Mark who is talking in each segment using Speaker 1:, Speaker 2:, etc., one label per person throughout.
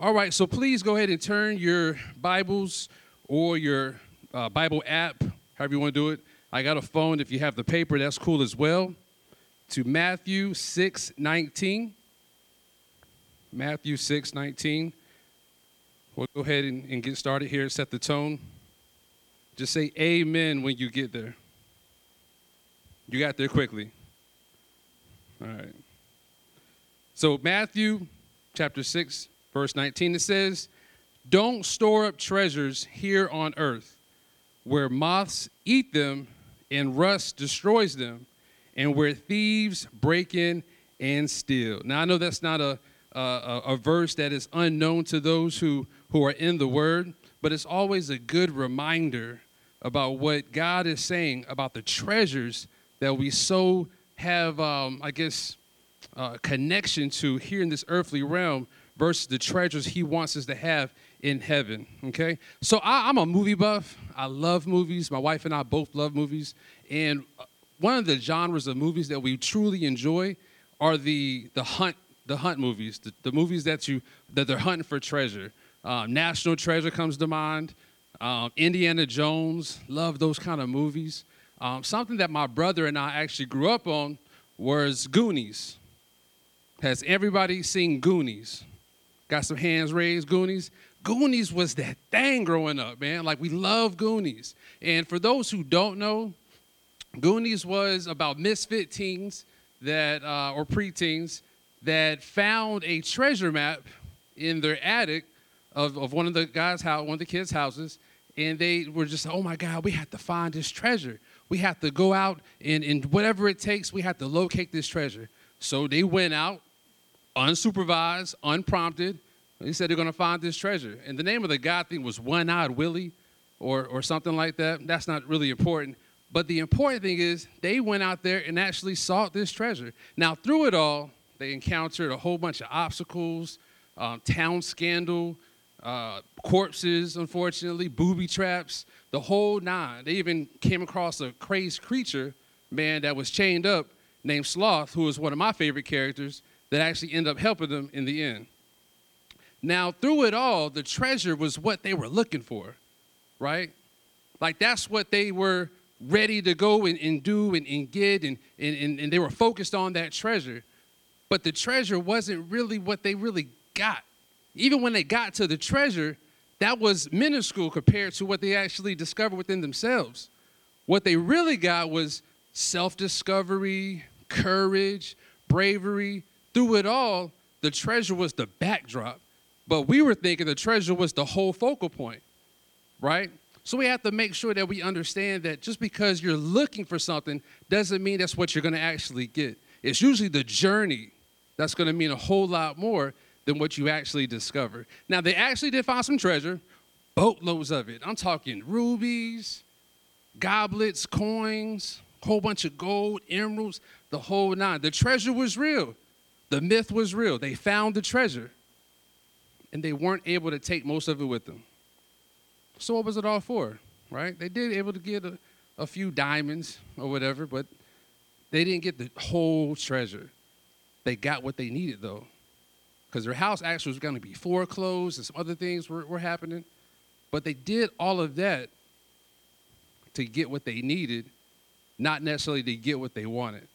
Speaker 1: All right, so please go ahead and turn your Bibles or your uh, Bible app, however you want to do it. I got a phone. If you have the paper, that's cool as well. To Matthew 6 19. Matthew 6 19. We'll go ahead and, and get started here, set the tone. Just say amen when you get there. You got there quickly. All right. So, Matthew chapter 6, verse 19, it says, Don't store up treasures here on earth where moths eat them and rust destroys them, and where thieves break in and steal. Now, I know that's not a, a, a verse that is unknown to those who, who are in the Word, but it's always a good reminder about what God is saying about the treasures that we so have, um, I guess, uh, connection to here in this earthly realm versus the treasures He wants us to have in heaven. Okay, so I, I'm a movie buff. I love movies. My wife and I both love movies, and uh, one of the genres of movies that we truly enjoy are the the hunt the hunt movies, the, the movies that you that they're hunting for treasure. Um, National Treasure comes to mind. Um, Indiana Jones, love those kind of movies. Um, something that my brother and I actually grew up on was Goonies. Has everybody seen Goonies? Got some hands raised, Goonies? Goonies was that thing growing up, man. Like we love Goonies. And for those who don't know, Goonies was about misfit teens that uh, or preteens that found a treasure map in their attic of, of one of the guys' house, one of the kids' houses, and they were just, oh my God, we have to find this treasure. We have to go out and, and whatever it takes, we have to locate this treasure. So they went out, unsupervised, unprompted. He said they're going to find this treasure. And the name of the guy, thing was One Eyed Willie or, or something like that. That's not really important. But the important thing is they went out there and actually sought this treasure. Now, through it all, they encountered a whole bunch of obstacles, um, town scandal, uh, corpses, unfortunately, booby traps, the whole nine. They even came across a crazed creature, man, that was chained up named Sloth, who was one of my favorite characters, that actually end up helping them in the end. Now, through it all, the treasure was what they were looking for, right? Like that's what they were ready to go and, and do and, and get, and, and, and they were focused on that treasure. But the treasure wasn't really what they really got. Even when they got to the treasure, that was minuscule compared to what they actually discovered within themselves. What they really got was self discovery, courage, bravery. Through it all, the treasure was the backdrop. But we were thinking the treasure was the whole focal point, right? So we have to make sure that we understand that just because you're looking for something doesn't mean that's what you're going to actually get. It's usually the journey that's going to mean a whole lot more than what you actually discover. Now, they actually did find some treasure, boatloads of it. I'm talking rubies, goblets, coins, whole bunch of gold, emeralds, the whole nine. The treasure was real. The myth was real. They found the treasure, and they weren't able to take most of it with them. So what was it all for, right? They did able to get a, a few diamonds or whatever, but they didn't get the whole treasure. They got what they needed though, because their house actually was going to be foreclosed and some other things were, were happening. But they did all of that to get what they needed, not necessarily to get what they wanted.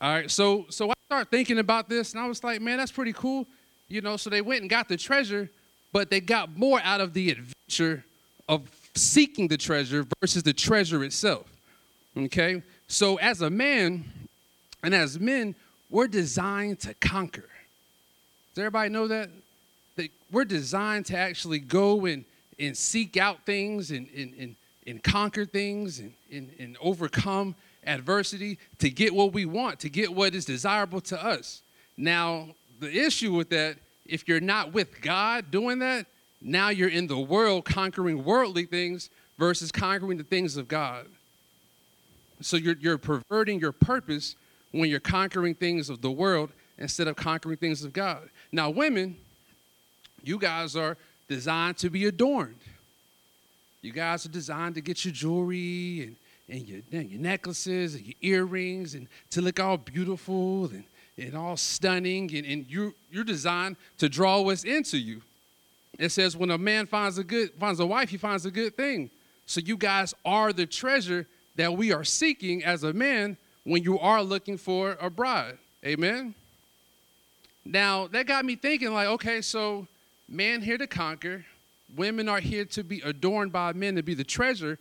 Speaker 1: All right, so so I start thinking about this, and I was like, man, that's pretty cool, you know. So they went and got the treasure, but they got more out of the adventure of seeking the treasure versus the treasure itself. Okay? So, as a man and as men, we're designed to conquer. Does everybody know that? That we're designed to actually go and, and seek out things and, and, and, and conquer things and, and, and overcome adversity to get what we want, to get what is desirable to us. Now, the issue with that, if you're not with God doing that, now you're in the world conquering worldly things versus conquering the things of God. So you're, you're perverting your purpose when you're conquering things of the world instead of conquering things of God. Now, women, you guys are designed to be adorned. You guys are designed to get your jewelry and, and, your, your necklaces and your earrings and to look all beautiful and, and all stunning. And, and you, you're designed to draw us into you It says, when a man finds a good finds a wife, he finds a good thing. So you guys are the treasure that we are seeking as a man when you are looking for a bride. Amen. Now that got me thinking, like, okay, so man here to conquer, women are here to be adorned by men to be the treasure.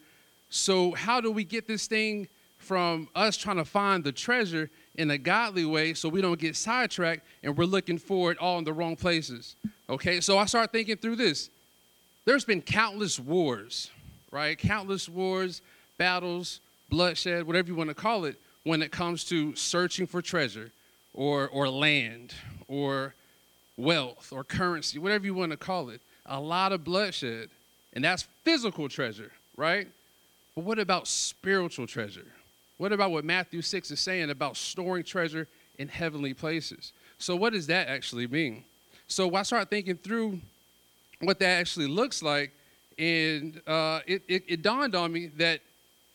Speaker 1: So how do we get this thing from us trying to find the treasure in a godly way so we don't get sidetracked and we're looking for it all in the wrong places? Okay, so I start thinking through this. There's been countless wars, right? Countless wars, battles, bloodshed, whatever you want to call it, when it comes to searching for treasure or, or land or wealth or currency, whatever you want to call it. A lot of bloodshed, and that's physical treasure, right? But what about spiritual treasure? What about what Matthew 6 is saying about storing treasure in heavenly places? So, what does that actually mean? So, I started thinking through what that actually looks like, and uh, it, it, it dawned on me that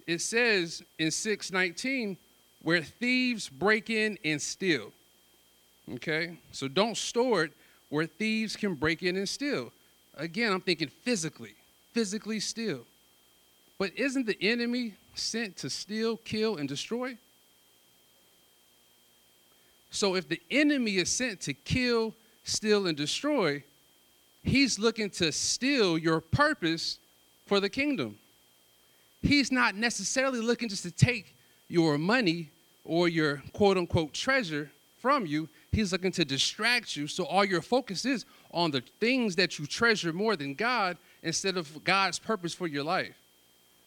Speaker 1: it says in 619, where thieves break in and steal. Okay? So don't store it where thieves can break in and steal. Again, I'm thinking physically, physically steal. But isn't the enemy sent to steal, kill, and destroy? So if the enemy is sent to kill, steal, and destroy, he's looking to steal your purpose for the kingdom. He's not necessarily looking just to take your money or your quote unquote treasure from you. He's looking to distract you. So all your focus is on the things that you treasure more than God instead of God's purpose for your life.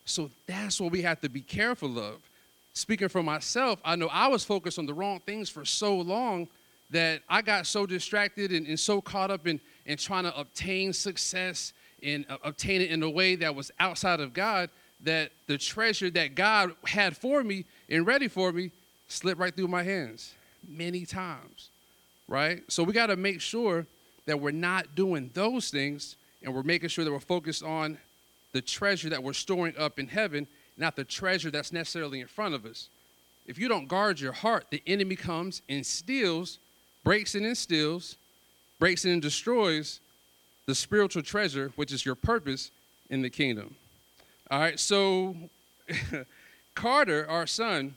Speaker 1: So that's what we have to be careful of. Speaking for myself, I know I was focused on the wrong things for so long that I got so distracted and, and so caught up in, in trying to obtain success and uh, obtain it in a way that was outside of God that the treasure that God had for me and ready for me slipped right through my hands many times, right? So we got to make sure that we're not doing those things and we're making sure that we're focused on the treasure that we're storing up in heaven, not the treasure that's necessarily in front of us. If you don't guard your heart, the enemy comes and steals, breaks in and steals, breaks in and destroys the spiritual treasure, which is your purpose in the kingdom. All right, so Carter, our son,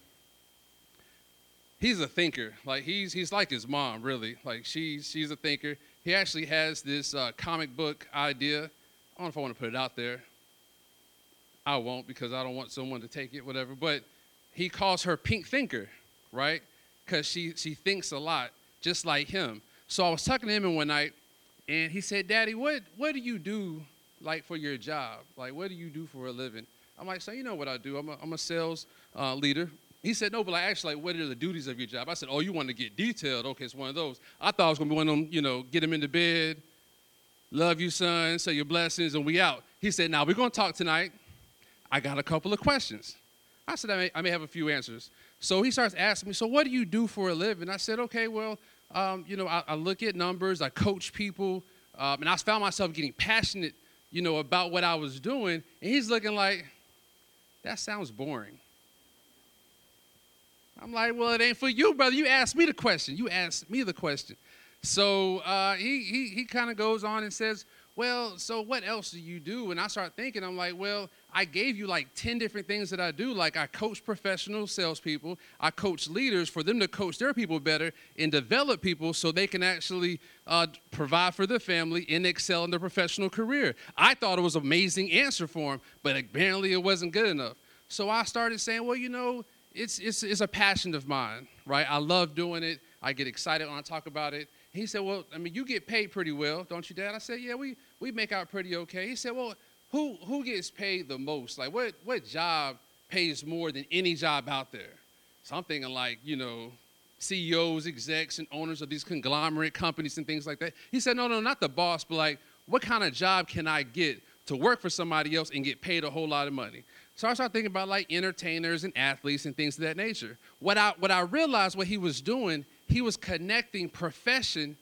Speaker 1: he's a thinker. Like he's he's like his mom, really. Like she's she's a thinker. He actually has this uh, comic book idea. I don't know if I want to put it out there. I won't because I don't want someone to take it, whatever. But he calls her Pink Thinker, right? Because she she thinks a lot, just like him. So I was talking to him one night, and he said, "Daddy, what what do you do like for your job? Like what do you do for a living?" I'm like, "So you know what I do? I'm a, I'm a sales uh, leader he said, no, but like, actually, like, what are the duties of your job? I said, oh, you want to get detailed? Okay, it's one of those. I thought I was going to be one of them, you know, get him into bed, love you, son, say your blessings, and we out. He said, now, we're going to talk tonight. I got a couple of questions. I said, I may, I may have a few answers. So he starts asking me, so what do you do for a living? I said, okay, well, um, you know, I, I, look at numbers, I coach people, um, and I found myself getting passionate, you know, about what I was doing. And he's looking like, that sounds boring. I'm like, well, it ain't for you, brother. You asked me the question. You asked me the question. So uh, he, he, he kind of goes on and says, well, so what else do you do? And I start thinking, I'm like, well, I gave you like 10 different things that I do. Like I coach professional salespeople, I coach leaders for them to coach their people better and develop people so they can actually uh, provide for their family and excel in their professional career. I thought it was an amazing answer for him, but apparently it wasn't good enough. So I started saying, well, you know, it's, it's, it's a passion of mine, right? I love doing it. I get excited when I talk about it. He said, Well, I mean, you get paid pretty well, don't you, Dad? I said, Yeah, we, we make out pretty okay. He said, Well, who, who gets paid the most? Like, what, what job pays more than any job out there? So I'm thinking, like, you know, CEOs, execs, and owners of these conglomerate companies and things like that. He said, No, no, not the boss, but like, what kind of job can I get to work for somebody else and get paid a whole lot of money? So I started thinking about like entertainers and athletes and things of that nature. What I, what I realized what he was doing, he was connecting profession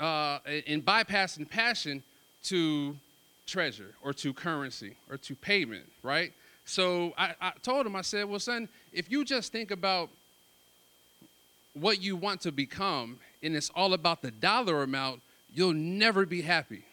Speaker 1: uh, and bypassing passion to treasure or to currency or to payment, right? So I, I told him, I said, well, son, if you just think about what you want to become and it's all about the dollar amount, you'll never be happy.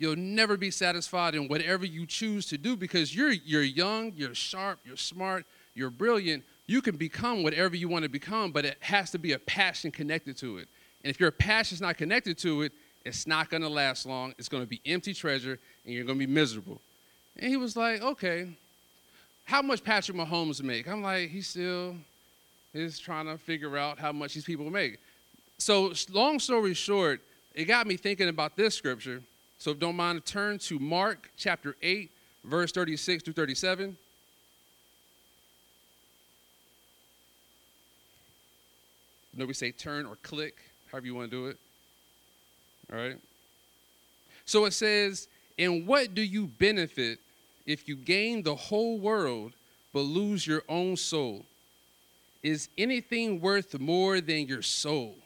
Speaker 1: you'll never be satisfied in whatever you choose to do because you're you're young, you're sharp, you're smart, you're brilliant. You can become whatever you want to become, but it has to be a passion connected to it. And if your passion's not connected to it, it's not going to last long. It's going to be empty treasure, and you're going to be miserable. And he was like, okay, how much Patrick Mahomes make? I'm like, he still is trying to figure out how much these people make. So, long story short, it got me thinking about this scripture. So, if don't mind, turn to Mark chapter 8, verse 36 through 37. No, we say turn or click, however you want to do it. All right. So it says, And what do you benefit if you gain the whole world but lose your own soul? Is anything worth more than your soul?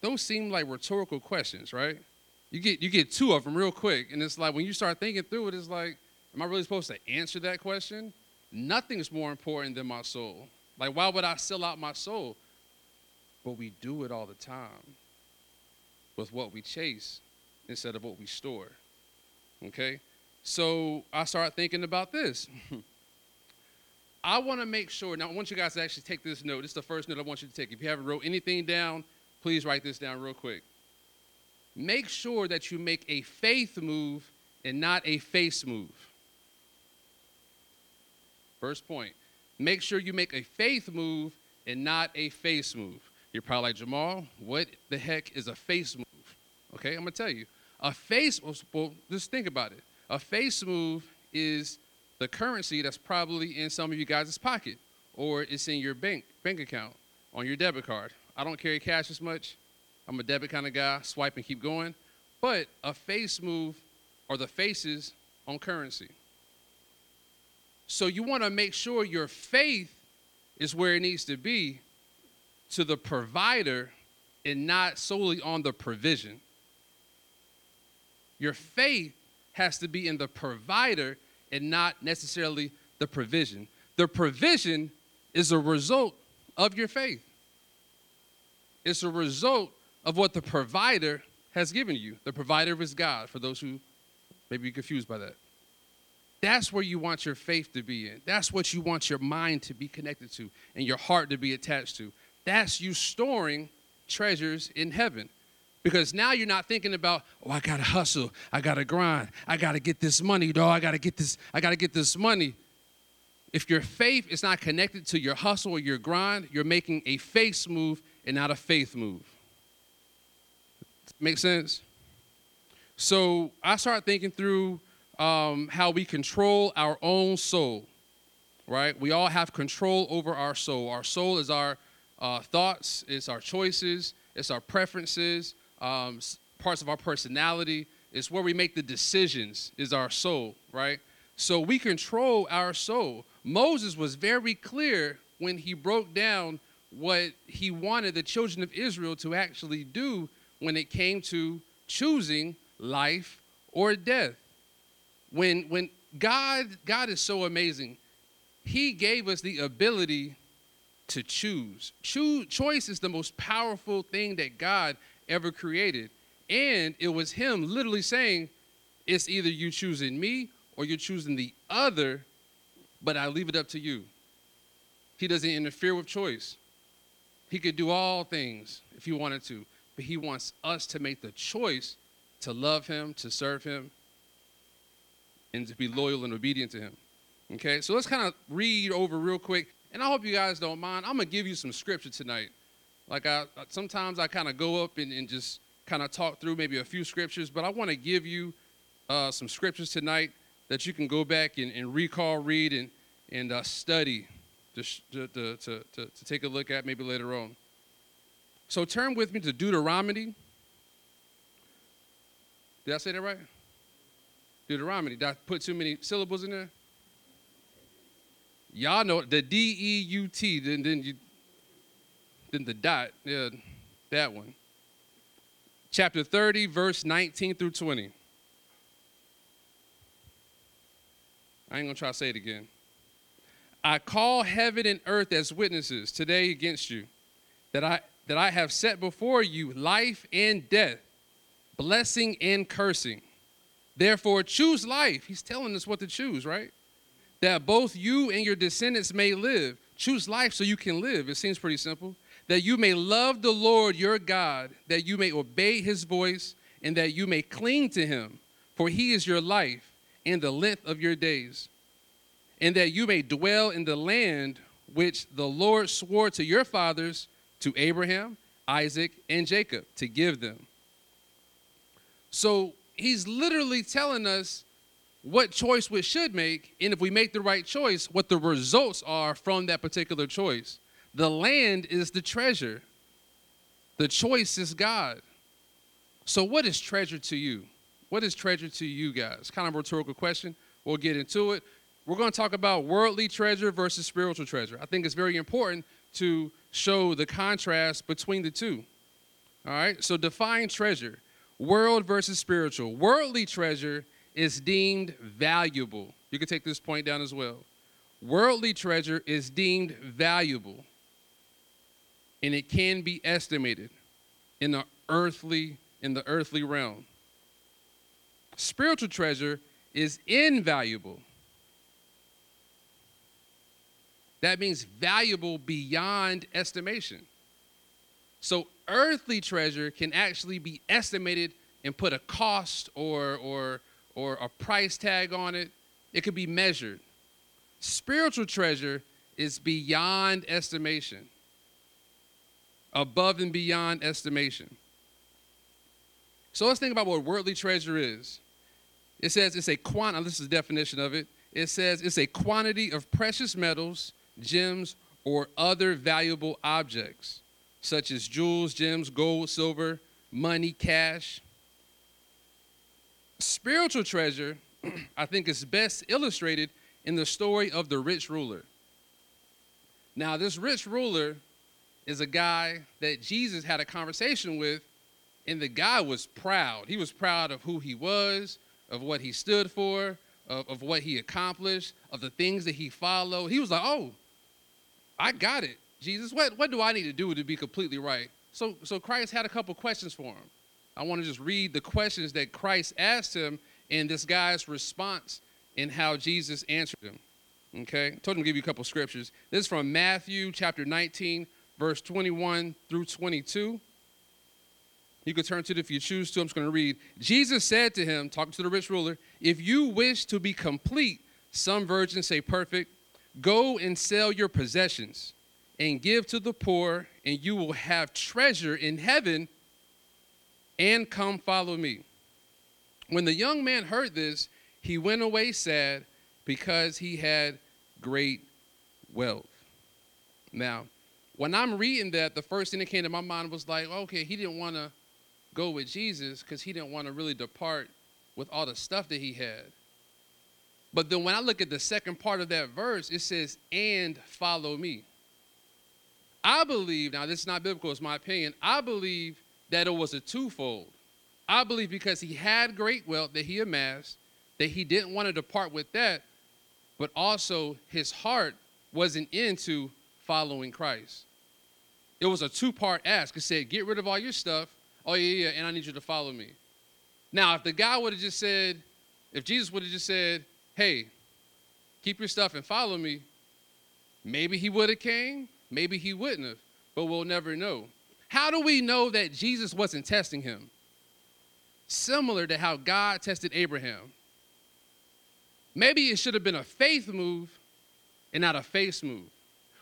Speaker 1: Those seem like rhetorical questions, right? You get you get two of them real quick, and it's like when you start thinking through it, it's like, am I really supposed to answer that question? Nothing's more important than my soul. Like, why would I sell out my soul? But we do it all the time with what we chase instead of what we store. Okay? So I started thinking about this. I want to make sure, now I want you guys to actually take this note. This is the first note I want you to take. If you haven't wrote anything down, please write this down real quick. Make sure that you make a faith move and not a face move. First point. Make sure you make a faith move and not a face move. You're probably like, Jamal, what the heck is a face move? Okay, I'm gonna tell you. A face, well, just think about it. A face move is the currency that's probably in some of you guys' pocket, or it's in your bank bank account on your debit card. I don't carry cash as much. I'm a debit kind of guy, swipe and keep going. But a face move are the faces on currency. So you want to make sure your faith is where it needs to be to the provider and not solely on the provision. Your faith has to be in the provider and not necessarily the provision. The provision is a result of your faith, it's a result of what the provider has given you. The provider is God, for those who may be confused by that. That's where you want your faith to be in. That's what you want your mind to be connected to and your heart to be attached to. That's you storing treasures in heaven. Because now you're not thinking about, oh, I gotta hustle, I gotta grind, I gotta get this money, dog, I gotta get this, I gotta get this money. If your faith is not connected to your hustle or your grind, you're making a face move and not a faith move. Make sense? So I started thinking through um, how we control our own soul, right? We all have control over our soul. Our soul is our uh, thoughts, it's our choices, it's our preferences, um, parts of our personality. It's where we make the decisions, is our soul, right? So we control our soul. Moses was very clear when he broke down what he wanted the children of Israel to actually do when it came to choosing life or death when when God God is so amazing. He gave us the ability to choose. Choose choice is the most powerful thing that God ever created. And it was him literally saying, it's either you choosing me or you're choosing the other, but I leave it up to you. He doesn't interfere with choice. He could do all things if he wanted to, but he wants us to make the choice to love him, to serve him, and to be loyal and obedient to him. Okay, so let's kind of read over real quick, and I hope you guys don't mind. I'm gonna give you some scripture tonight. Like I sometimes I kind of go up and, and just kind of talk through maybe a few scriptures, but I want to give you uh, some scriptures tonight that you can go back and, and recall, read, and and uh, study to, to, to, to, to take a look at maybe later on. So turn with me to Deuteronomy. Did I say that right? Deuteronomy. Did I put too many syllables in there? Y'all know the D E U T, then then you then the dot, yeah, that one. Chapter 30, verse 19 through 20. I ain't gonna try to say it again. I call heaven and earth as witnesses today against you, that I that I have set before you life and death, blessing and cursing. Therefore, choose life. He's telling us what to choose, right? That both you and your descendants may live. Choose life so you can live. It seems pretty simple. That you may love the Lord your God, that you may obey his voice, and that you may cling to him, for he is your life and the length of your days. And that you may dwell in the land which the Lord swore to your fathers, to Abraham, Isaac, and Jacob, to give them. So he's literally telling us what choice we should make, and if we make the right choice, what the results are from that particular choice. The land is the treasure, the choice is God. So, what is treasure to you? What is treasure to you guys? Kind of rhetorical question. We'll get into it. We're going to talk about worldly treasure versus spiritual treasure. I think it's very important to show the contrast between the two. All right, so define treasure world versus spiritual. Worldly treasure is deemed valuable. You can take this point down as well. Worldly treasure is deemed valuable and it can be estimated in the earthly in the earthly realm. Spiritual treasure is invaluable. That means valuable beyond estimation. So earthly treasure can actually be estimated and put a cost or or or a price tag on it. It could be measured. Spiritual treasure is beyond estimation. Above and beyond estimation. So let's think about what worldly treasure is. It says it's a quantity, this is the definition of it. It says it's a quantity of precious metals, gems, or other valuable objects such as jewels, gems, gold, silver, money, cash. Spiritual treasure, I think, is best illustrated in the story of the rich ruler. Now, this rich ruler is a guy that Jesus had a conversation with, and the guy was proud. He was proud of who he was, of what he stood for, of, of what he accomplished, of the things that he followed. He was like, oh, I got it. Jesus, what, what do I need to do to be completely right? So, so Christ had a couple questions for him. I want to just read the questions that Christ asked him and this guy's response and how Jesus answered him. Okay? I told him to give you a couple scriptures. This is from Matthew chapter 19, verse 21 through 22. You could turn to it if you choose to. I'm just going to read. Jesus said to him, talking to the rich ruler, If you wish to be complete, some virgins say perfect, go and sell your possessions and give to the poor, and you will have treasure in heaven, and come follow me. When the young man heard this, he went away sad because he had great wealth. Now, when I'm reading that, the first thing that came to my mind was like, okay, he didn't want to go with Jesus because he didn't want to really depart with all the stuff that he had. But then when I look at the second part of that verse, it says, and follow me. I believe, now this is not biblical, it's my opinion. I believe that it was a twofold. I believe because he had great wealth that he amassed, that he didn't want to depart with that, but also his heart wasn't into following Christ. It was a two part ask. It said, Get rid of all your stuff. Oh, yeah, yeah, and I need you to follow me. Now, if the guy would have just said, if Jesus would have just said, Hey, keep your stuff and follow me, maybe he would have came, Maybe he wouldn't have, but we'll never know. How do we know that Jesus wasn't testing him? Similar to how God tested Abraham. Maybe it should have been a faith move and not a face move.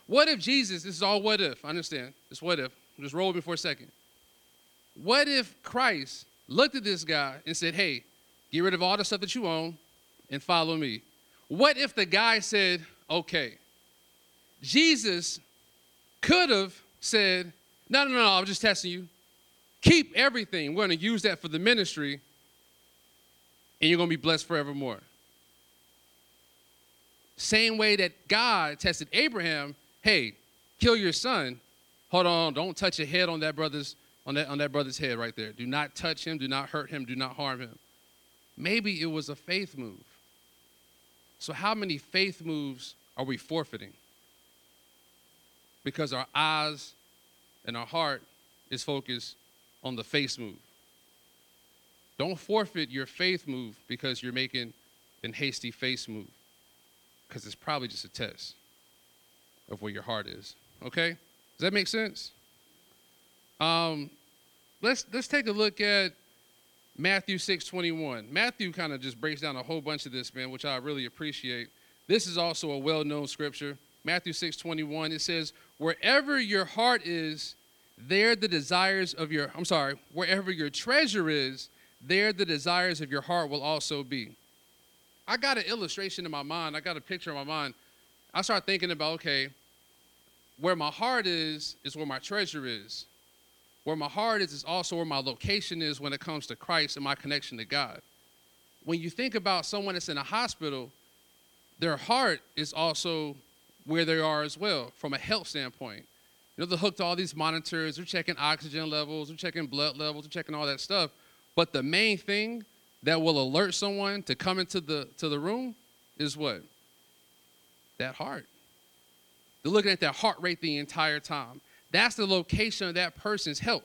Speaker 1: What if Jesus, this is all what if, I understand, it's what if, just roll with me for a second. What if Christ looked at this guy and said, hey, get rid of all the stuff that you own and follow me? What if the guy said, okay, Jesus could have said, no, no, no, I'm just testing you. Keep everything. We're going to use that for the ministry, and you're going to be blessed forevermore. Same way that God tested Abraham, hey, kill your son. Hold on, don't touch your head on that brother's on that on that brother's head right there. Do not touch him, do not hurt him, do not harm him. Maybe it was a faith move. So how many faith moves are we forfeiting? Because our eyes and our heart is focused on the face move. Don't forfeit your faith move because you're making an hasty face move. Because it's probably just a test of where your heart is. Okay? Does that make sense? Um, let's let's take a look at Matthew 6:21. Matthew kind of just breaks down a whole bunch of this, man, which I really appreciate. This is also a well known scripture. Matthew 6:21 it says, Wherever your heart is, there the desires of your, I'm sorry, wherever your treasure is, there the desires of your heart will also be. I got an illustration in my mind, I got a picture in my mind. I start thinking about, okay, where my heart is, is where my treasure is. Where my heart is, is also where my location is when it comes to Christ and my connection to God. When you think about someone that's in a hospital, their heart is also where they are as well from a health standpoint. You know, they're hooked to all these monitors, they're checking oxygen levels, they're checking blood levels, they're checking all that stuff. But the main thing that will alert someone to come into the to the room is what? That heart. They're looking at their heart rate the entire time. That's the location of that person's health.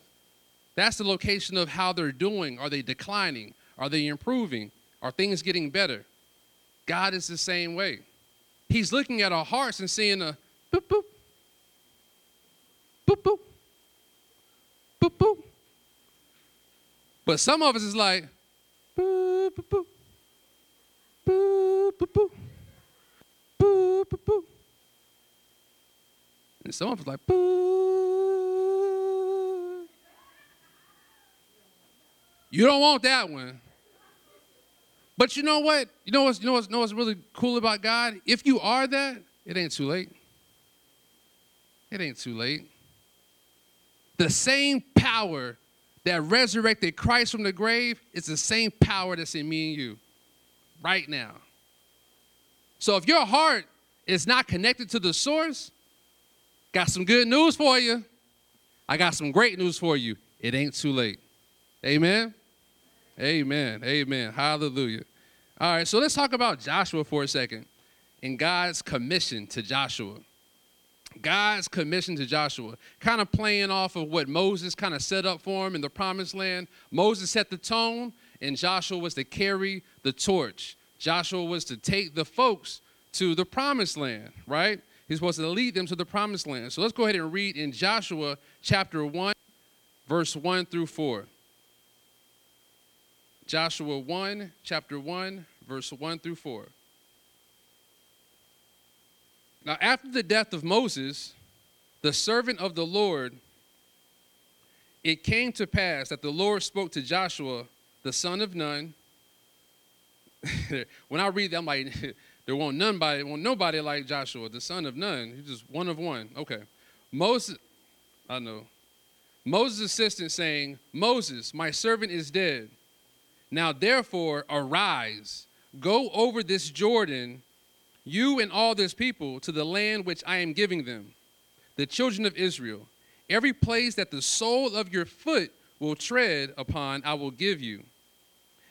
Speaker 1: That's the location of how they're doing. Are they declining? Are they improving? Are things getting better? God is the same way. He's looking at our hearts and seeing a boop, boop, boop, boop, boop, boop. But some of us is like, boop, boop, boop, boop, boop, boop, boop, boop, boop. And some of us like, boo. You don't want that one. But you know what? You know what's, you know what's, you know what's really cool about God? If you are that, it ain't too late. It ain't too late. The same power that resurrected Christ from the grave is the same power that's in me and you right now. So if your heart is not connected to the source, got some good news for you. I got some great news for you. It ain't too late. Amen. Amen. Amen. Hallelujah. All right, so let's talk about Joshua for a second and God's commission to Joshua. God's commission to Joshua, kind of playing off of what Moses kind of set up for him in the promised land. Moses set the tone, and Joshua was to carry the torch. Joshua was to take the folks to the promised land, right? He's supposed to lead them to the promised land. So let's go ahead and read in Joshua chapter 1, verse 1 through 4. Joshua 1, chapter 1, verse 1 through 4. Now, after the death of Moses, the servant of the Lord, it came to pass that the Lord spoke to Joshua, the son of Nun. when I read that, I'm like, there won't nobody, won't nobody like Joshua, the son of Nun. He's just one of one. Okay. Moses, I know. Moses' assistant saying, Moses, my servant is dead. Now therefore arise, go over this Jordan, you and all this people, to the land which I am giving them, the children of Israel. Every place that the sole of your foot will tread upon, I will give you.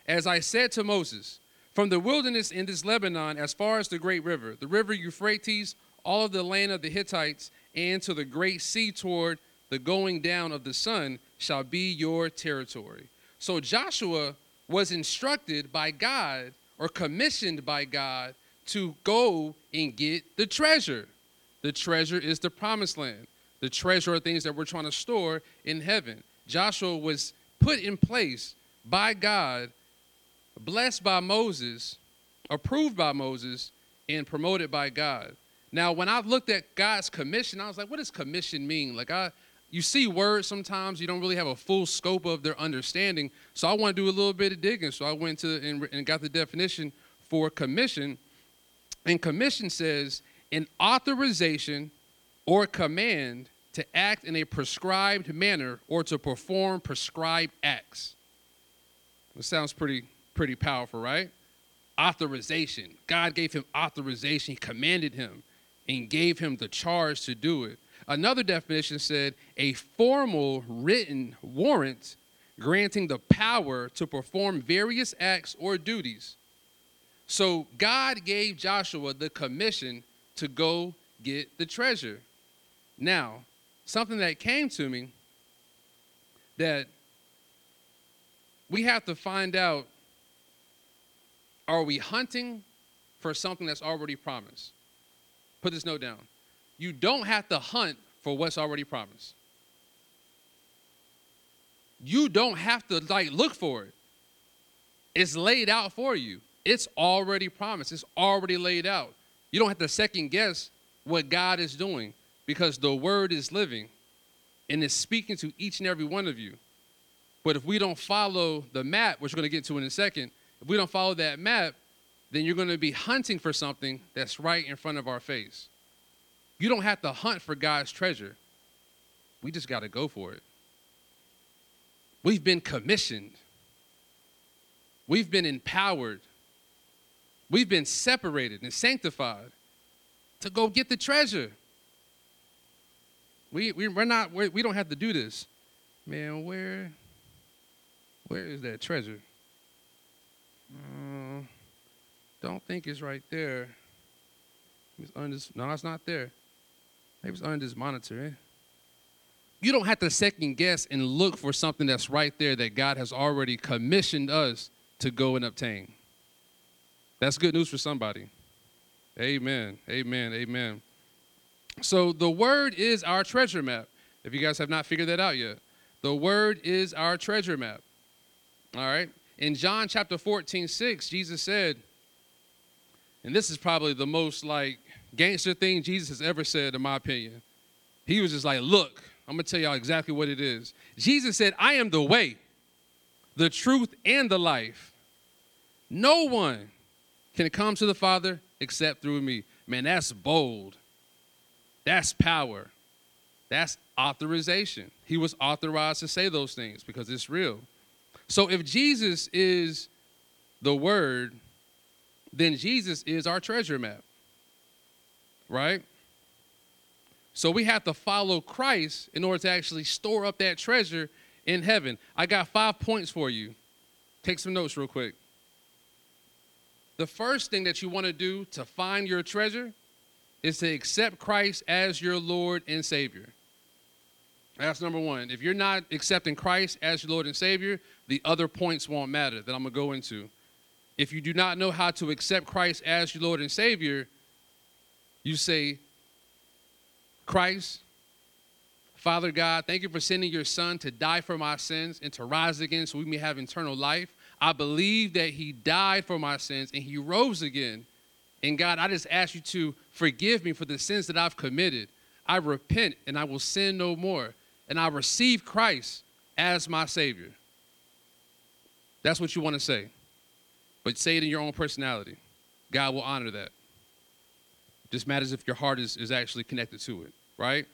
Speaker 1: As I said to Moses, from the wilderness in this Lebanon as far as the great river, the river Euphrates, all of the land of the Hittites, and to the great sea toward the going down of the sun shall be your territory. So Joshua was instructed by God or commissioned by God to go and get the treasure. The treasure is the promised land. The treasure are things that we're trying to store in heaven. Joshua was put in place by God, blessed by Moses, approved by Moses, and promoted by God. Now, when I looked at God's commission, I was like, what does commission mean? Like, I, you see words sometimes you don't really have a full scope of their understanding. So i want to do a little bit of digging. So i went to and, and got the definition for commission. And commission says an authorization or command to act in a prescribed manner or to perform prescribed acts. It sounds pretty pretty powerful right? Authorization. God gave him authorization. He commanded him and gave him the charge to do it Another definition said a formal written warrant granting the power to perform various acts or duties. So God gave Joshua the commission to go get the treasure. Now, something that came to me that we have to find out are we hunting for something that's already promised? Put this note down. You don't have to hunt for what's already promised. You don't have to like look for it. It's laid out for you. It's already promised. It's already laid out. You don't have to second guess what God is doing because the word is living and is speaking to each and every one of you. But if we don't follow the map, which we're going to get to in a second, if we don't follow that map, then you're going to be hunting for something that's right in front of our face. You don't have to hunt for God's treasure. We just got to go for it. We've been commissioned. We've been empowered. We've been separated and sanctified to go get the treasure. We, we, we're not, we're, we don't have to do this. Man, where, where is that treasure? Uh, don't think it's right there. It's under no, it's not there. Maybe it's under this monitor. You don't have to second guess and look for something that's right there that God has already commissioned us to go and obtain. That's good news for somebody. Amen. Amen. Amen. So the word is our treasure map. If you guys have not figured that out yet, the word is our treasure map. All right. In John chapter 14, 6, Jesus said, and this is probably the most like gangster thing Jesus has ever said, in my opinion. He was just like, Look, I'm going to tell y'all exactly what it is. Jesus said, I am the way, the truth, and the life. No one can come to the Father except through me. Man, that's bold. That's power. That's authorization. He was authorized to say those things because it's real. So if Jesus is the Word, then Jesus is our treasure map. Right? So we have to follow Christ in order to actually store up that treasure in heaven. I got five points for you. Take some notes real quick. The first thing that you want to do to find your treasure is to accept Christ as your Lord and Savior. That's number one. If you're not accepting Christ as your Lord and Savior, the other points won't matter that I'm going to go into. If you do not know how to accept Christ as your Lord and Savior, you say, Christ, Father God, thank you for sending your Son to die for my sins and to rise again so we may have eternal life. I believe that He died for my sins and He rose again. And God, I just ask you to forgive me for the sins that I've committed. I repent and I will sin no more. And I receive Christ as my Savior. That's what you want to say. But say it in your own personality. God will honor that. Just matters if your heart is, is actually connected to it, right?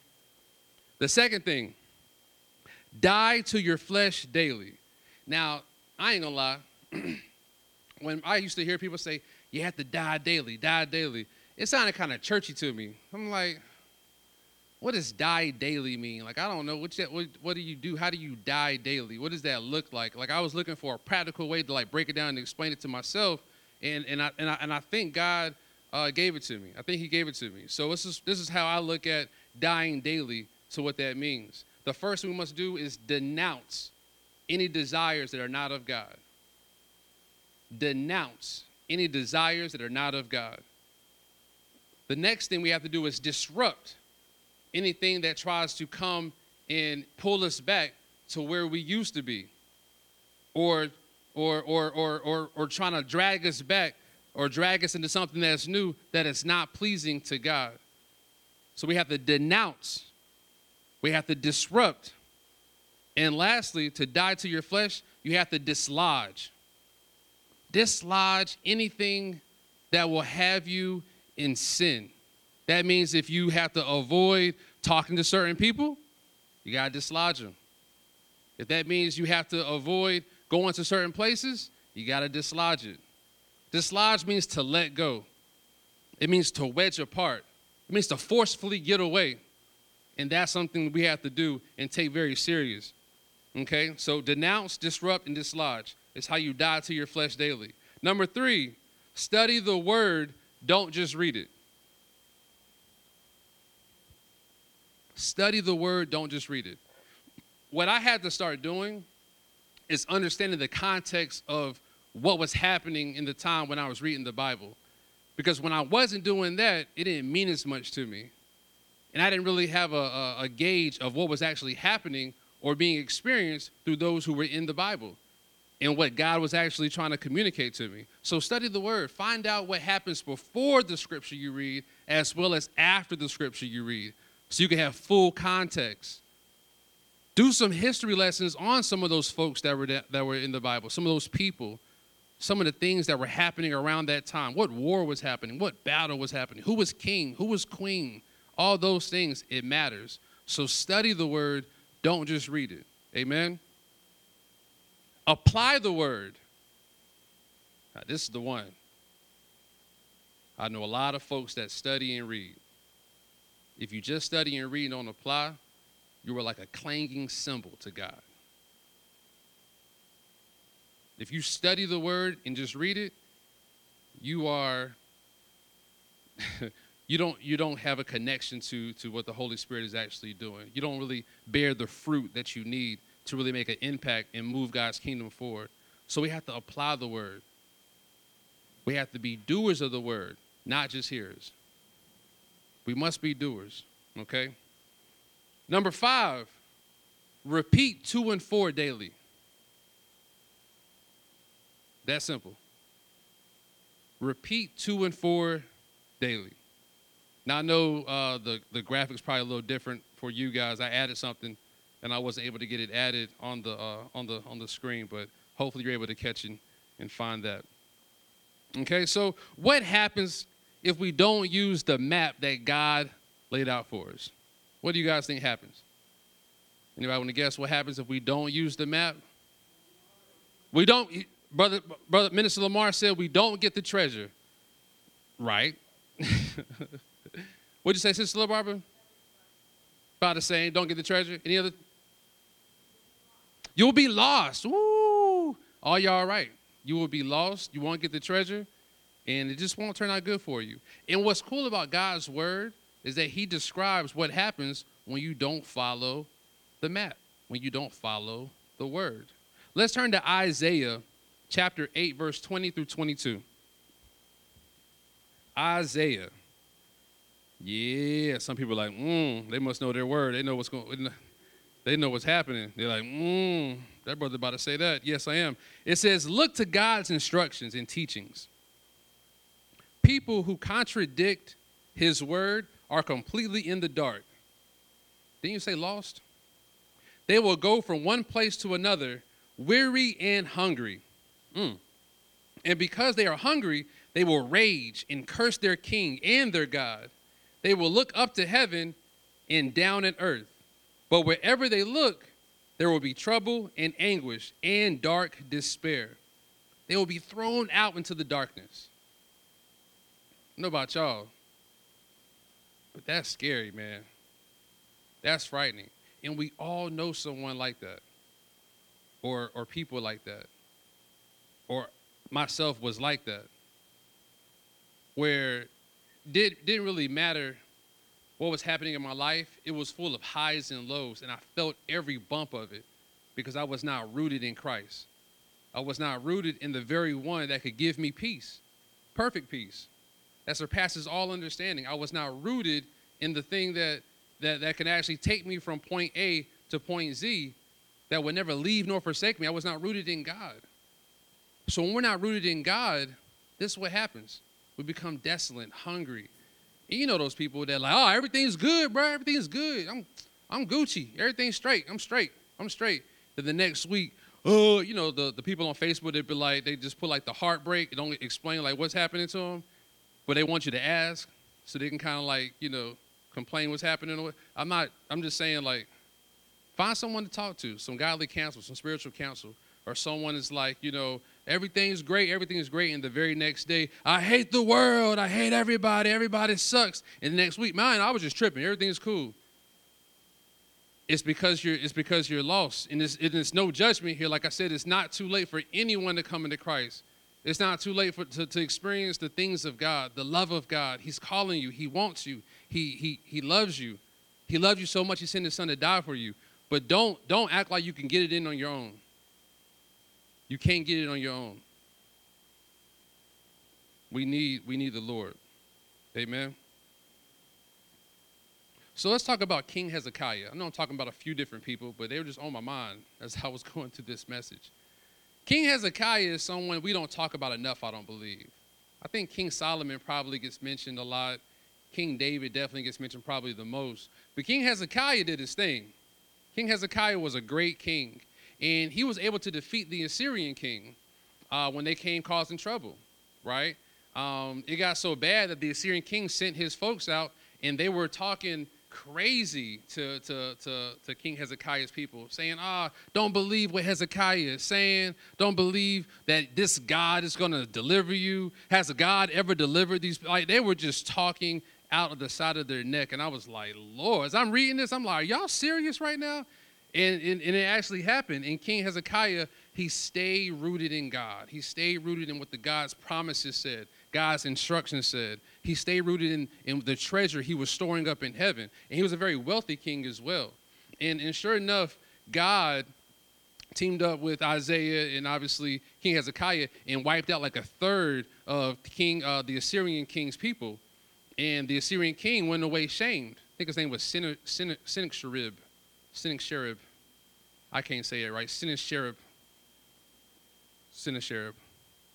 Speaker 1: The second thing, die to your flesh daily. Now, I ain't gonna lie. when I used to hear people say, you have to die daily, die daily, it sounded kind of churchy to me. I'm like, what does die daily mean? Like, I don't know. What, what do you do? How do you die daily? What does that look like? Like, I was looking for a practical way to like break it down and explain it to myself. And, and, I, and, I, and I think God uh, gave it to me. I think he gave it to me. So this is, this is how I look at dying daily to what that means. The first thing we must do is denounce any desires that are not of God. Denounce any desires that are not of God. The next thing we have to do is disrupt anything that tries to come and pull us back to where we used to be or or or or or, or trying to drag us back or drag us into something that's new that is not pleasing to God. So we have to denounce, we have to disrupt. And lastly, to die to your flesh, you have to dislodge. Dislodge anything that will have you in sin. That means if you have to avoid talking to certain people, you got to dislodge them. If that means you have to avoid going to certain places, you got to dislodge it. Dislodge means to let go. It means to wedge apart. It means to forcefully get away. And that's something we have to do and take very serious. Okay? So denounce, disrupt, and dislodge. It's how you die to your flesh daily. Number three, study the word, don't just read it. Study the word, don't just read it. What I had to start doing is understanding the context of what was happening in the time when I was reading the Bible. Because when I wasn't doing that, it didn't mean as much to me. And I didn't really have a, a, a gauge of what was actually happening or being experienced through those who were in the Bible and what God was actually trying to communicate to me. So study the word, find out what happens before the scripture you read as well as after the scripture you read so you can have full context. Do some history lessons on some of those folks that were that, that were in the Bible, some of those people, some of the things that were happening around that time. What war was happening? What battle was happening? Who was king? Who was queen? All those things, it matters. So study the word, don't just read it. Amen. Apply the word. Now, this is the one. I know a lot of folks that study and read. If you just study and read and don't apply, you are like a clanging cymbal to God. If you study the word and just read it, you are you don't you don't have a connection to to what the Holy Spirit is actually doing. You don't really bear the fruit that you need to really make an impact and move God's kingdom forward. So we have to apply the word. We have to be doers of the word, not just hearers. We must be doers, okay? Number five, repeat two and four daily. That simple. Repeat two and four daily. Now I know uh, the the graphics probably a little different for you guys. I added something and I wasn't able to get it added on the uh, on the on the screen, but hopefully you're able to catch it and find that. Okay, so what happens if we don't use the map that God laid out for us? What do you guys think happens? Anybody want to guess what happens if we don't use the map? We don't, brother, brother, Minister Lamar said we don't get the treasure. Right. What'd you say, Sister Barbara? About the same. Don't get the treasure. Any other? You'll be lost. Woo! All y'all right. You will be lost. You won't get the treasure, and it just won't turn out good for you. And what's cool about God's word is that He describes what happens when you don't follow the map, when you don't follow the word. Let's turn to Isaiah chapter 8, verse 20 through 22. Isaiah. Yeah, some people are like, mm, they must know their word. They know what's going they know what's happening. They're like, mm, that brother about to say that. Yes, I am. It says, look to God's instructions and teachings. People who contradict his word are completely in the dark. Didn't you say lost? They will go from one place to another, weary and hungry. Mm. And because they are hungry, they will rage and curse their king and their God. They will look up to heaven and down at earth. But wherever they look, there will be trouble and anguish and dark despair. They will be thrown out into the darkness. I know about y'all, but that's scary, man. That's frightening. And we all know someone like that, or, or people like that, or myself was like that, where did, didn't really matter what was happening in my life, it was full of highs and lows, and I felt every bump of it because I was not rooted in Christ. I was not rooted in the very one that could give me peace, perfect peace, that surpasses all understanding. I was not rooted in the thing that, that, that can actually take me from point A to point Z that would never leave nor forsake me. I was not rooted in God. So when we're not rooted in God, this is what happens. We become desolate, hungry, you know those people that like, oh, everything's good, bro. Everything's good. I'm, I'm Gucci. Everything's straight. I'm straight. I'm straight. Then the next week, oh, you know, the, the people on Facebook, they'd be like, they just put like the heartbreak. They don't explain like what's happening to them, but they want you to ask so they can kind of like, you know, complain what's happening. I'm not, I'm just saying like, find someone to talk to, some godly counsel, some spiritual counsel, or someone is like, you know, Everything's great, everything is great. And the very next day, I hate the world, I hate everybody, everybody sucks. And the next week, man, I was just tripping, everything's cool. It's because you're it's because you're lost. And it's, it's no judgment here. Like I said, it's not too late for anyone to come into Christ. It's not too late for to, to experience the things of God, the love of God. He's calling you, He wants you, He He He loves you. He loves you so much he sent his son to die for you. But don't don't act like you can get it in on your own. You can't get it on your own. We need we need the Lord. Amen. So let's talk about King Hezekiah. I know I'm talking about a few different people, but they were just on my mind as I was going through this message. King Hezekiah is someone we don't talk about enough, I don't believe. I think King Solomon probably gets mentioned a lot. King David definitely gets mentioned probably the most. But King Hezekiah did his thing. King Hezekiah was a great king, and he was able to defeat the Assyrian king uh, when they came causing trouble, right? Um, it got so bad that the Assyrian king sent his folks out, and they were talking crazy to, to, to, to King Hezekiah's people, saying, ah, don't believe what Hezekiah is saying. Don't believe that this God is going to deliver you. Has God ever delivered these? Like, they were just talking out of the side of their neck. And I was like, Lord, as I'm reading this, I'm like, are y'all serious right now? And, and, and, it actually happened. And King Hezekiah, he stayed rooted in God. He stayed rooted in what the God's promises said, God's instructions said. He stayed rooted in, in the treasure he was storing up in heaven. And he was a very wealthy king as well. And, and sure enough, God teamed up with Isaiah and obviously King Hezekiah and wiped out like a third of King uh, the Assyrian king's people. And the Assyrian king went away shamed. I think his name was Sennacherib. Sennacherib. I can't say it right. Sennacherib. Sennacherib.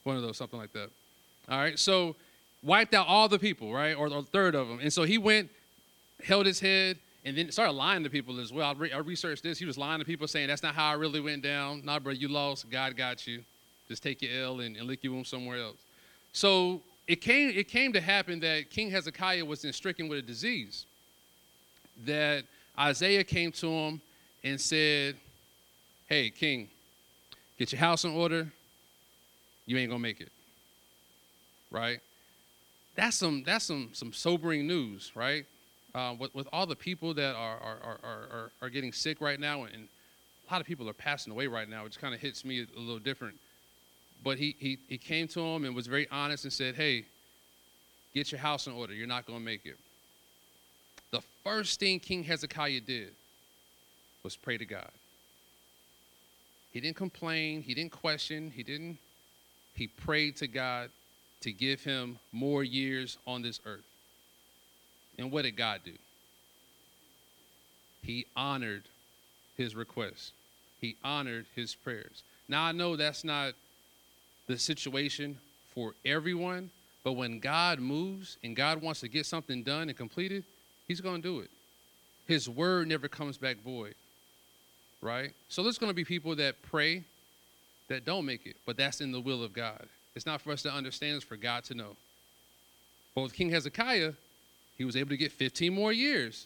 Speaker 1: One of those, something like that. All right, so wiped out all the people, right, or, a third of them. And so he went, held his head, and then started lying to people as well. I, re- I researched this. He was lying to people, saying, "That's not how I really went down. Nah, bro, you lost. God got you. Just take your L and, and lick your wound somewhere else." So it came. It came to happen that King Hezekiah was then stricken with a disease. That Isaiah came to him and said, Hey, King, get your house in order. You ain't gonna make it. Right? That's some that's some some sobering news, right? Uh, with, with all the people that are are, are, are, are getting sick right now, and a lot of people are passing away right now, which kind of hits me a little different. But he, he, he came to him and was very honest and said, Hey, get your house in order. You're not to make it first thing King Hezekiah did was pray to God. He didn't complain, he didn't question, he didn't, he prayed to God to give him more years on this earth. And what did God do? He honored his request. He honored his prayers. Now I know that's not the situation for everyone, but when God moves and God wants to get something done and completed, He's going to do it. His word never comes back void, right? So there's going to be people that pray that don't make it, but that's in the will of God. It's not for us to understand, it's for God to know. But with King Hezekiah, he was able to get 15 more years.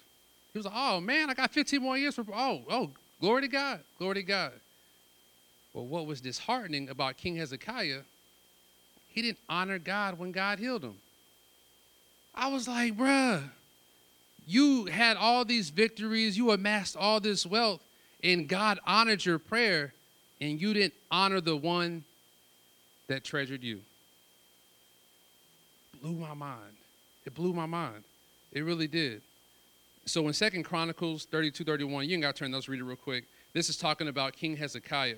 Speaker 1: He was like, oh man, I got 15 more years for, oh, oh, glory to God, glory to God. But what was disheartening about King Hezekiah, he didn't honor God when God healed him. I was like, bruh, you had all these victories, you amassed all this wealth, and God honored your prayer, and you didn't honor the one that treasured you. Blew my mind. It blew my mind. It really did. So in Second Chronicles 32, 31, you can got to turn those, read it real quick. This is talking about King Hezekiah.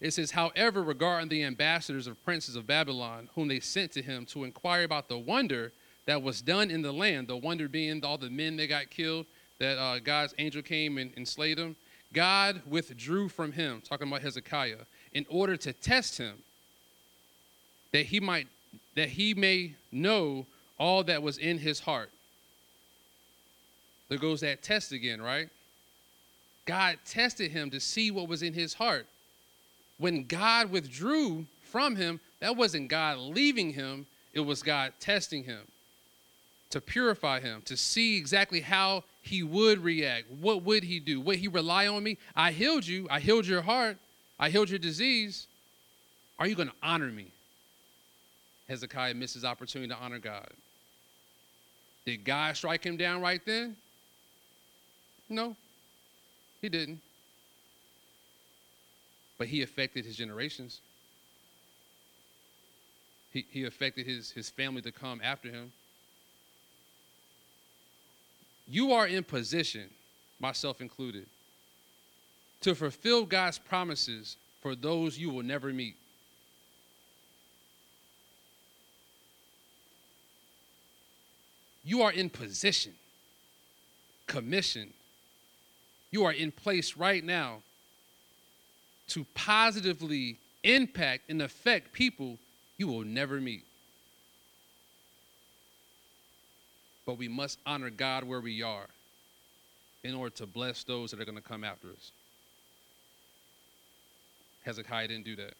Speaker 1: It says, However, regarding the ambassadors of princes of Babylon, whom they sent to him to inquire about the wonder that was done in the land, the wonder being all the men that got killed, that uh, God's angel came and, and slayed them, God withdrew from him, talking about Hezekiah, in order to test him, that he might that he may know all that was in his heart. There goes that test again, right? God tested him to see what was in his heart. When God withdrew from him, that wasn't God leaving him, it was God testing him to purify him, to see exactly how he would react. What would he do? Would he rely on me? I healed you. I healed your heart. I healed your disease. Are you going to honor me? Hezekiah missed his opportunity to honor God. Did God strike him down right then? No, he didn't. But he affected his generations. He, he affected his, his family to come after him you are in position, myself included, to fulfill God's promises for those you will never meet. You are in position, commissioned. You are in place right now to positively impact and affect people you will never meet. But we must honor God where we are in order to bless those that are going to come after us. Hezekiah didn't do that.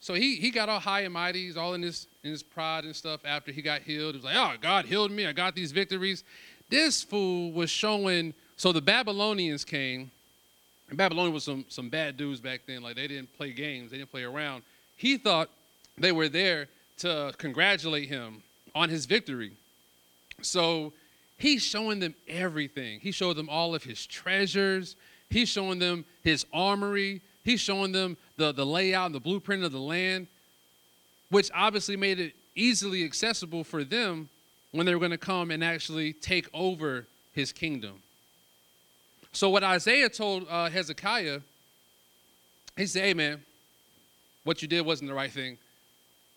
Speaker 1: So he, he got all high and mighty, he's all in his, in his pride and stuff after he got healed. He was like, oh, God healed me, I got these victories. This fool was showing, so the Babylonians came, and Babylonian was some, some bad dudes back then. Like they didn't play games, they didn't play around. He thought they were there to congratulate him on his victory. So he's showing them everything. He showed them all of his treasures. He's showing them his armory. He's showing them the, the layout and the blueprint of the land, which obviously made it easily accessible for them when they were going to come and actually take over his kingdom. So, what Isaiah told uh, Hezekiah, he said, Hey, man, what you did wasn't the right thing.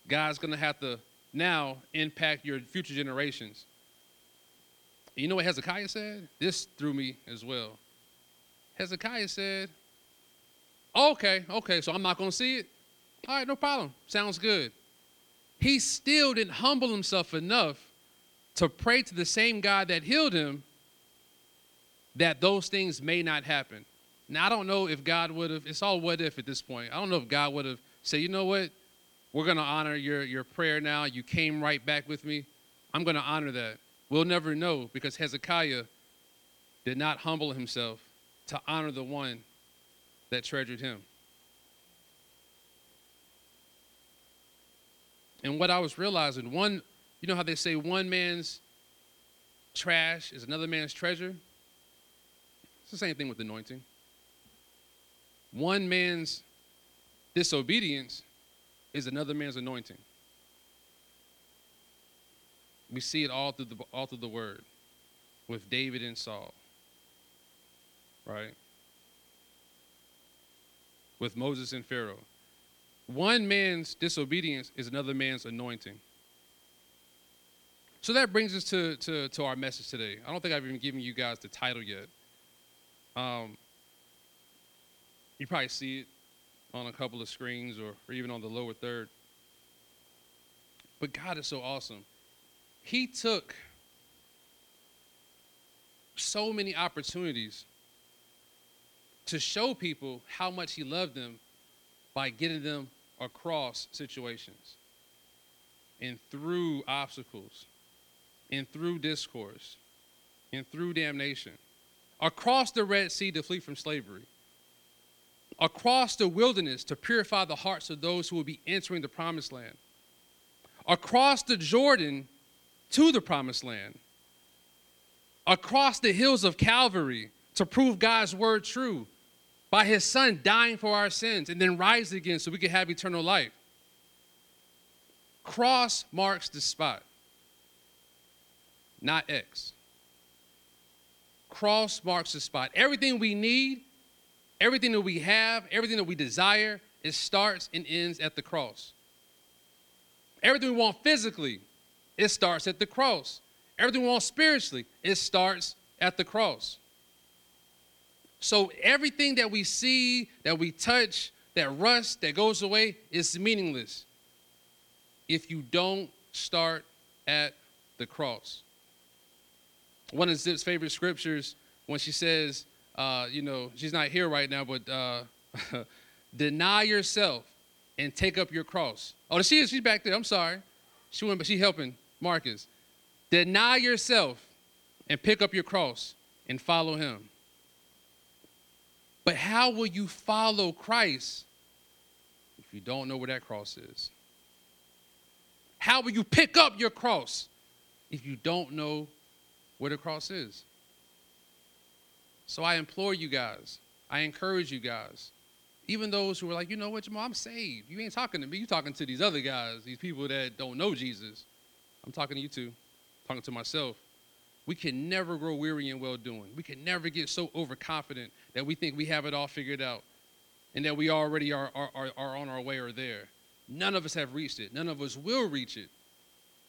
Speaker 1: God's going to have to now impact your future generations. You know what Hezekiah said? This threw me as well. Hezekiah said, Okay, okay, so I'm not going to see it. All right, no problem. Sounds good. He still didn't humble himself enough to pray to the same God that healed him that those things may not happen. Now, I don't know if God would have, it's all what if at this point. I don't know if God would have said, you know what? We're going to honor your, your prayer now. You came right back with me. I'm going to honor that. We'll never know because Hezekiah did not humble himself to honor the one that treasured him. And what I was realizing, one, you know how they say one man's trash is another man's treasure? It's the same thing with anointing. One man's disobedience is another man's anointing. We see it all through the all through the word with David and Saul. Right? With Moses and Pharaoh. One man's disobedience is another man's anointing. So that brings us to, to, to our message today. I don't think I've even given you guys the title yet. Um, you probably see it on a couple of screens or, or even on the lower third. But God is so awesome. He took so many opportunities to show people how much He loved them by getting them across situations and through obstacles and through discourse and through damnation. Across the Red Sea to flee from slavery. Across the wilderness to purify the hearts of those who will be entering the promised land, across the Jordan to the promised land, across the hills of Calvary to prove God's word true by his son dying for our sins and then rising again so we could have eternal life. Cross marks the spot, not X. Cross marks the spot. Everything we need Everything that we have, everything that we desire, it starts and ends at the cross. Everything we want physically, it starts at the cross. Everything we want spiritually, it starts at the cross. So everything that we see, that we touch, that rust, that goes away, is meaningless if you don't start at the cross. One of Zip's favorite scriptures, when she says, uh, you know, she's not here right now, but uh, deny yourself and take up your cross. Oh, she is. She's back there. I'm sorry. She went, but she's helping Marcus. Deny yourself and pick up your cross and follow him. But how will you follow Christ if you don't know where that cross is? How will you pick up your cross if you don't know where the cross is? So I implore you guys, I encourage you guys, even those who are like, you know what, Jamal, I'm saved. You ain't talking to me. You talking to these other guys, these people that don't know Jesus. I'm talking to you too, talking to myself. We can never grow weary in well doing. We can never get so overconfident that we think we have it all figured out. and that we already are, are, are, are on our way or there. None of us have reached it. None of us will reach it.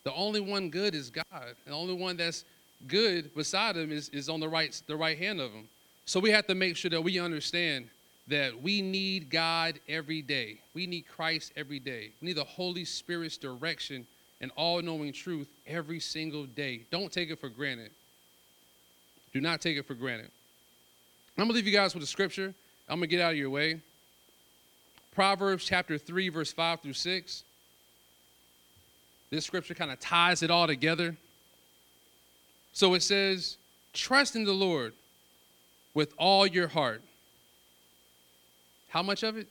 Speaker 1: The only one good is God. The only one that's good beside him is, is on the right, the right hand of him. So we have to make sure that we understand that we need God every day. We need Christ every day. We need the Holy Spirit's direction and all knowing truth every single day. Don't take it for granted. Do not take it for granted. I'm going to leave you guys with a scripture. I'm going to get out of your way. Proverbs chapter 3, verse 5 through 6. This scripture kind of ties it all together. So it says, Trust in the Lord with all your heart. How much of it?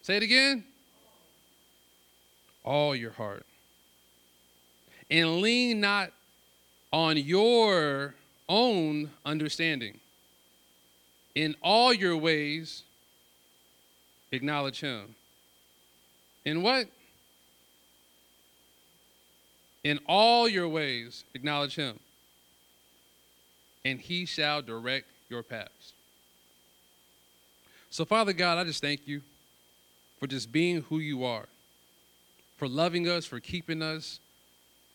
Speaker 1: Say it again. All your heart. And lean not on your own understanding. In all your ways, acknowledge him. In what? In all your ways, acknowledge him, and he shall direct your paths. So, Father God, I just thank you for just being who you are, for loving us, for keeping us,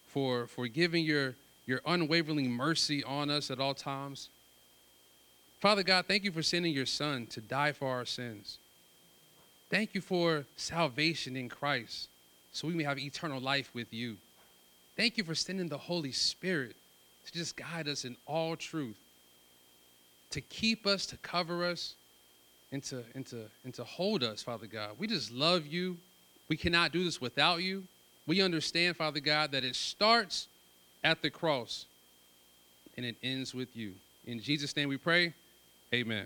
Speaker 1: for, for giving your, your unwavering mercy on us at all times. Father God, thank you for sending your Son to die for our sins. Thank you for salvation in Christ so we may have eternal life with you. Thank you for sending the Holy Spirit to just guide us in all truth, to keep us, to cover us, and to, and to, and to hold us, Father God. We just love you. We cannot do this without you. We understand, Father God, that it starts at the cross and it ends with you. In Jesus' name we pray. Amen.